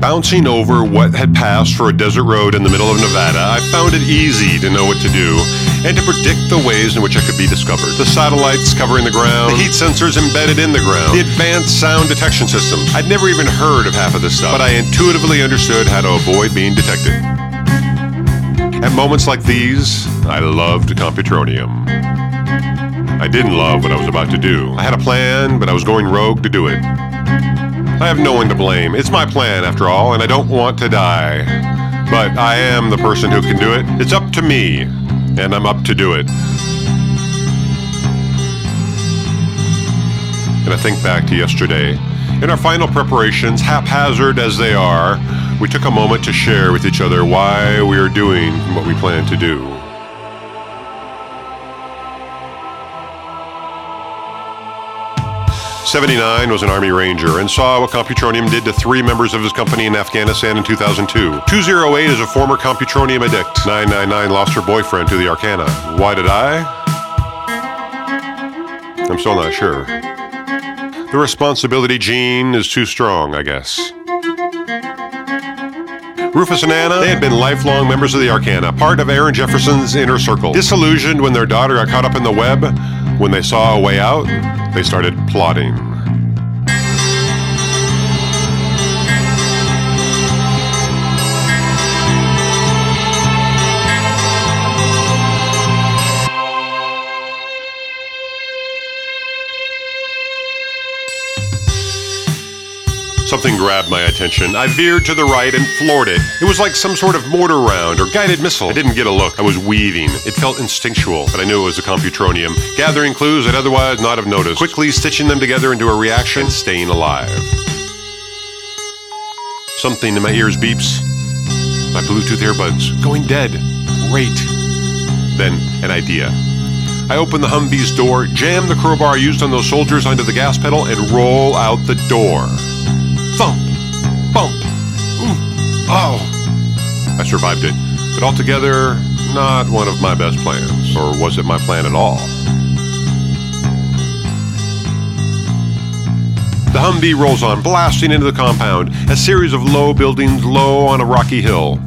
Bouncing over what had passed for a desert road in the middle of Nevada, I found it easy to know what to do and to predict the ways in which I could be discovered. The satellites covering the ground, the heat sensors embedded in the ground, the advanced sound detection systems. I'd never even heard of half of this stuff, but I intuitively understood how to avoid being detected. At moments like these, I loved Computronium. I didn't love what I was about to do. I had a plan, but I was going rogue to do it. I have no one to blame. It's my plan, after all, and I don't want to die. But I am the person who can do it. It's up to me, and I'm up to do it. And I think back to yesterday. In our final preparations, haphazard as they are, we took a moment to share with each other why we are doing what we plan to do. 79 was an Army Ranger and saw what Computronium did to three members of his company in Afghanistan in 2002. 208 is a former Computronium addict. 999 lost her boyfriend to the Arcana. Why did I? I'm still not sure. The responsibility gene is too strong, I guess. Rufus and Anna, they had been lifelong members of the Arcana, part of Aaron Jefferson's inner circle. Disillusioned when their daughter got caught up in the web, when they saw a way out, they started plotting. Something grabbed my attention. I veered to the right and floored it. It was like some sort of mortar round or guided missile. I didn't get a look. I was weaving. It felt instinctual, but I knew it was a Computronium, gathering clues I'd otherwise not have noticed, quickly stitching them together into a reaction and staying alive. Something in my ears beeps. My Bluetooth earbuds going dead. Great. Then an idea. I open the Humvee's door, jam the crowbar used on those soldiers onto the gas pedal, and roll out the door. Thump! Bump! Ooh! Oh! I survived it, but altogether, not one of my best plans. Or was it my plan at all? The Humvee rolls on, blasting into the compound, a series of low buildings low on a rocky hill.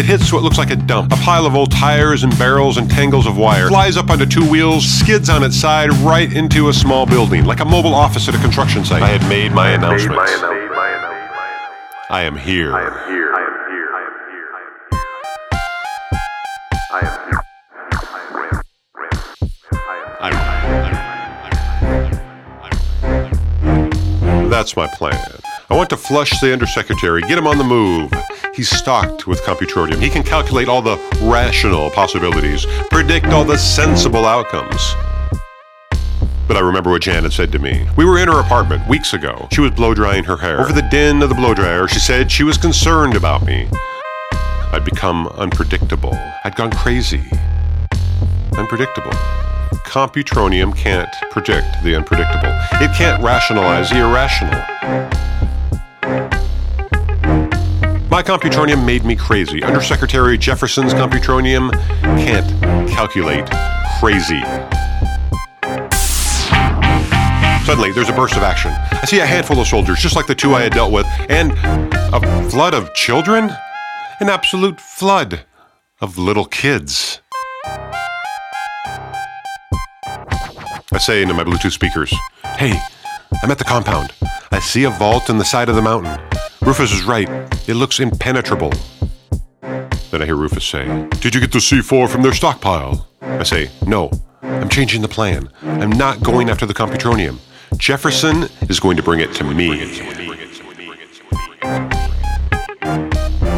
It hits what looks like a dump, a pile of old tires and barrels and tangles of wire, flies up onto two wheels, skids on its side right into a small building, like a mobile office at a construction site. I had made my announcement. I am here. I am here. I am here. I am here. I am here. I am here. That's my plan. I want to flush the undersecretary, get him on the move. He's stocked with Computronium. He can calculate all the rational possibilities, predict all the sensible outcomes. But I remember what Janet said to me. We were in her apartment weeks ago. She was blow drying her hair. Over the din of the blow dryer, she said she was concerned about me. I'd become unpredictable. I'd gone crazy. Unpredictable. Computronium can't predict the unpredictable. It can't rationalize the irrational. My Computronium made me crazy. Undersecretary Jefferson's Computronium can't calculate crazy. Suddenly, there's a burst of action. I see a handful of soldiers, just like the two I had dealt with, and a flood of children? An absolute flood of little kids. I say into my Bluetooth speakers, Hey, I'm at the compound. I see a vault in the side of the mountain. Rufus is right. It looks impenetrable. Then I hear Rufus say, Did you get the C4 from their stockpile? I say, No. I'm changing the plan. I'm not going after the Computronium. Jefferson is going to bring it to me.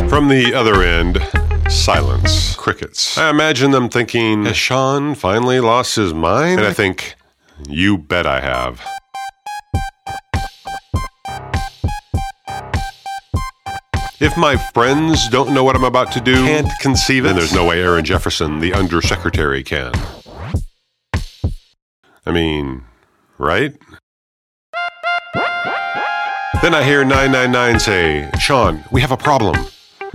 From the other end, silence. Crickets. I imagine them thinking, Has Sean finally lost his mind? And I think, You bet I have. If my friends don't know what I'm about to do, can't conceive it, then there's no way Aaron Jefferson, the undersecretary, can. I mean, right? Then I hear 999 say, Sean, we have a problem.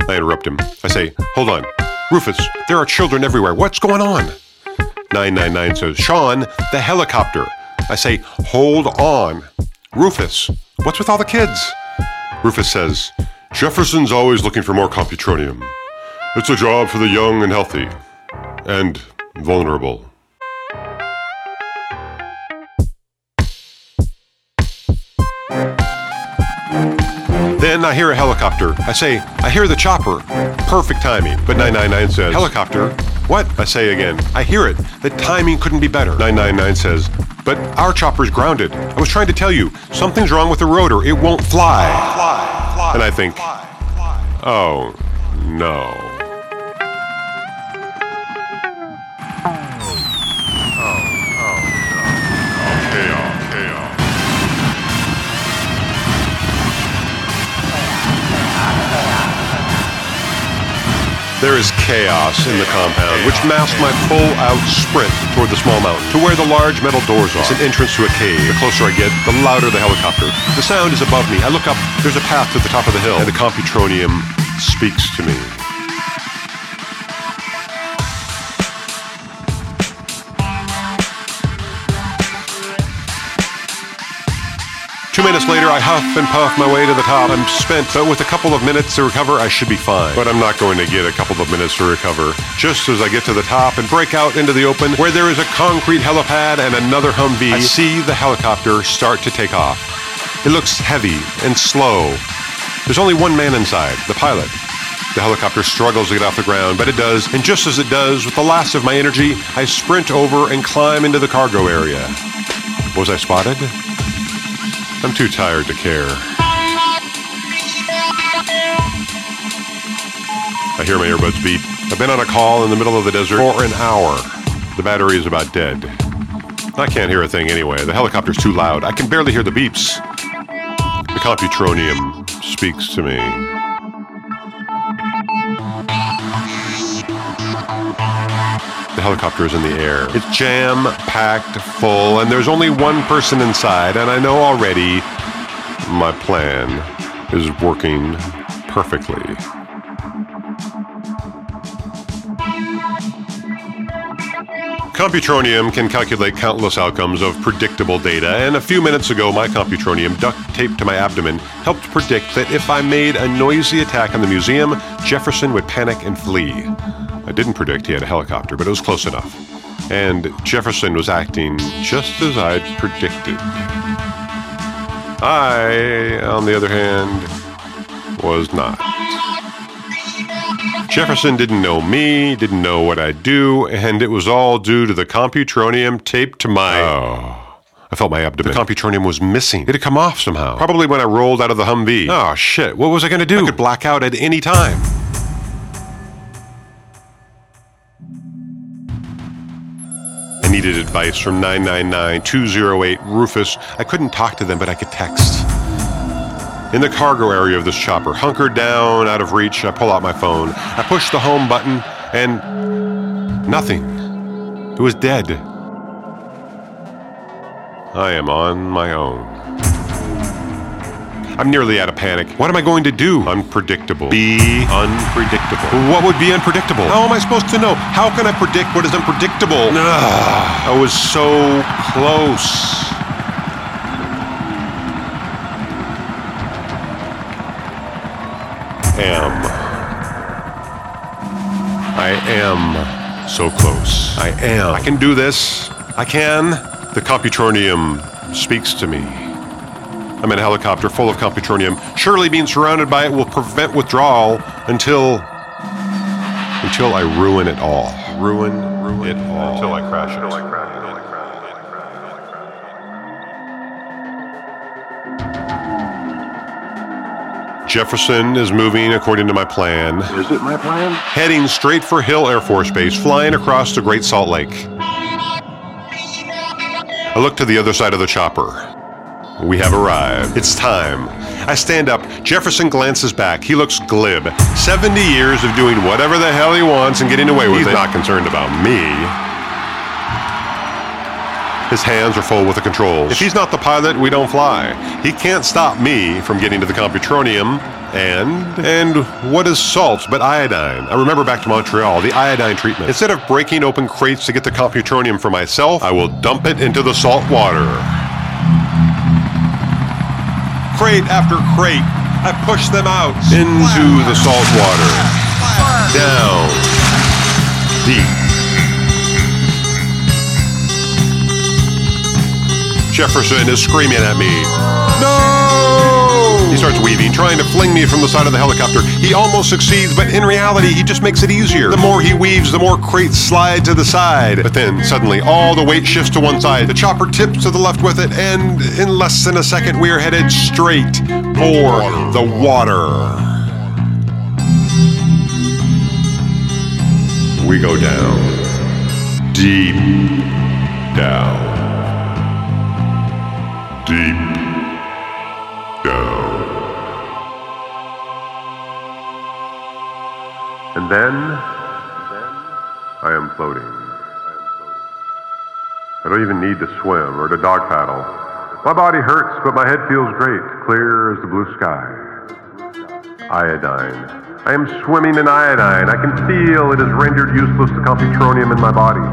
I interrupt him. I say, hold on. Rufus, there are children everywhere. What's going on? 999 says, Sean, the helicopter. I say, hold on. Rufus, what's with all the kids? Rufus says, Jefferson's always looking for more computronium. It's a job for the young and healthy. And vulnerable. Then I hear a helicopter. I say, I hear the chopper. Perfect timing. But 999 says, Helicopter? What? I say again, I hear it. The timing couldn't be better. 999 says, But our chopper's grounded. I was trying to tell you, something's wrong with the rotor. It won't fly. Fly. And I think, Oh, no. There is chaos in the compound, which masks my full-out sprint toward the small mountain, to where the large metal doors are. It's an entrance to a cave. The closer I get, the louder the helicopter. The sound is above me. I look up. There's a path to the top of the hill, and the Computronium speaks to me. Two minutes later, I huff and puff my way to the top. I'm spent, but with a couple of minutes to recover, I should be fine. But I'm not going to get a couple of minutes to recover. Just as I get to the top and break out into the open, where there is a concrete helipad and another Humvee, I see the helicopter start to take off. It looks heavy and slow. There's only one man inside, the pilot. The helicopter struggles to get off the ground, but it does, and just as it does, with the last of my energy, I sprint over and climb into the cargo area. Was I spotted? I'm too tired to care. I hear my earbuds beep. I've been on a call in the middle of the desert for an hour. The battery is about dead. I can't hear a thing anyway. The helicopter's too loud. I can barely hear the beeps. The Computronium speaks to me. The helicopter is in the air. It's jam packed full, and there's only one person inside, and I know already my plan is working perfectly. Computronium can calculate countless outcomes of predictable data, and a few minutes ago, my Computronium, duct taped to my abdomen, helped predict that if I made a noisy attack on the museum, Jefferson would panic and flee. I didn't predict he had a helicopter, but it was close enough. And Jefferson was acting just as I'd predicted. I, on the other hand, was not. Jefferson didn't know me, didn't know what I'd do, and it was all due to the Computronium taped to my. Oh. I felt my abdomen. The Computronium was missing. It had come off somehow. Probably when I rolled out of the Humvee. Oh, shit. What was I going to do? I could black out at any time. Needed advice from 999 208 Rufus. I couldn't talk to them, but I could text. In the cargo area of this chopper, hunkered down, out of reach, I pull out my phone. I push the home button, and nothing. It was dead. I am on my own. I'm nearly out of panic. What am I going to do? Unpredictable. Be unpredictable. What would be unpredictable? How am I supposed to know? How can I predict what is unpredictable? Ugh, I was so close. Am. I am so close. I am. I can do this. I can. The Computronium speaks to me. I'm in a helicopter full of Computronium. Surely being surrounded by it will prevent withdrawal until. until I ruin it all. Ruin, ruin it all. Until I crash it. Until I crash it. Jefferson is moving according to my plan. Is it my plan? Heading straight for Hill Air Force Base, flying across the Great Salt Lake. I look to the other side of the chopper. We have arrived. It's time. I stand up. Jefferson glances back. He looks glib. 70 years of doing whatever the hell he wants and getting away with He's it. He's not concerned about me. His hands are full with the controls. If he's not the pilot, we don't fly. He can't stop me from getting to the Computronium. And and what is salt but iodine? I remember back to Montreal, the iodine treatment. Instead of breaking open crates to get the Computronium for myself, I will dump it into the salt water. Crate after crate. I push them out into the salt water. Down. Deep. Jefferson is screaming at me. No! He starts weaving, trying to fling me from the side of the helicopter. He almost succeeds, but in reality, he just makes it easier. The more he weaves, the more crates slide to the side. But then, suddenly, all the weight shifts to one side. The chopper tips to the left with it, and in less than a second, we are headed straight for the water. We go down. Deep down. Deep Then I am floating. I don't even need to swim or to dog paddle. My body hurts, but my head feels great, clear as the blue sky. Iodine. I am swimming in iodine. I can feel it has rendered useless the computron in my body.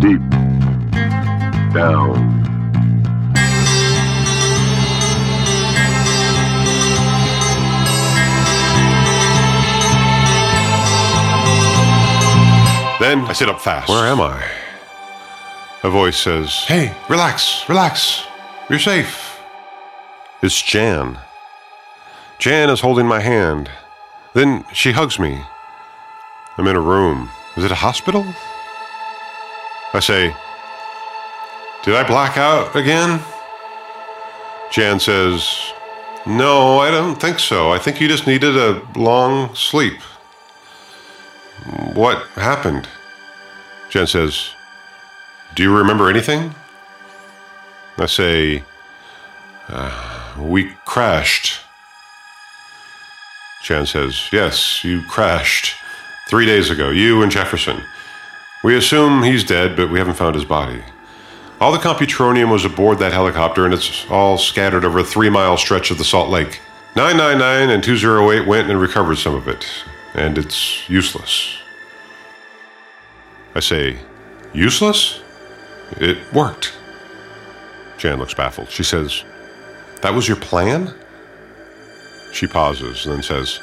Deep down. Then I sit up fast. Where am I? A voice says, Hey, relax, relax. You're safe. It's Jan. Jan is holding my hand. Then she hugs me. I'm in a room. Is it a hospital? I say, Did I black out again? Jan says, No, I don't think so. I think you just needed a long sleep. What happened? Jen says, Do you remember anything? I say, uh, We crashed. Jan says, Yes, you crashed. Three days ago, you and Jefferson. We assume he's dead, but we haven't found his body. All the computronium was aboard that helicopter, and it's all scattered over a three mile stretch of the Salt Lake. 999 and 208 went and recovered some of it, and it's useless. I say, Useless? It worked. Jan looks baffled. She says, That was your plan? She pauses then says,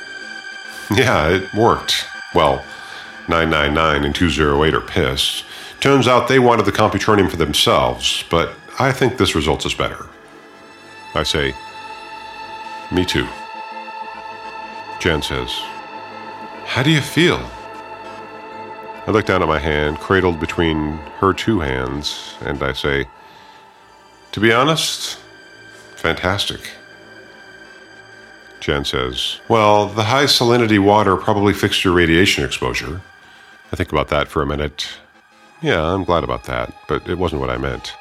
Yeah, it worked. Well, 999 and 208 are pissed. Turns out they wanted the computronium for themselves, but I think this result is better. I say, Me too. Jan says, How do you feel? I look down at my hand, cradled between her two hands, and I say, To be honest, fantastic. Jen says, Well, the high salinity water probably fixed your radiation exposure. I think about that for a minute. Yeah, I'm glad about that, but it wasn't what I meant.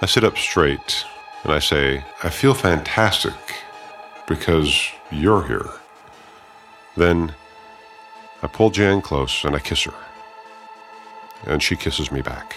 I sit up straight and I say, I feel fantastic because you're here. Then I pull Jan close and I kiss her. And she kisses me back.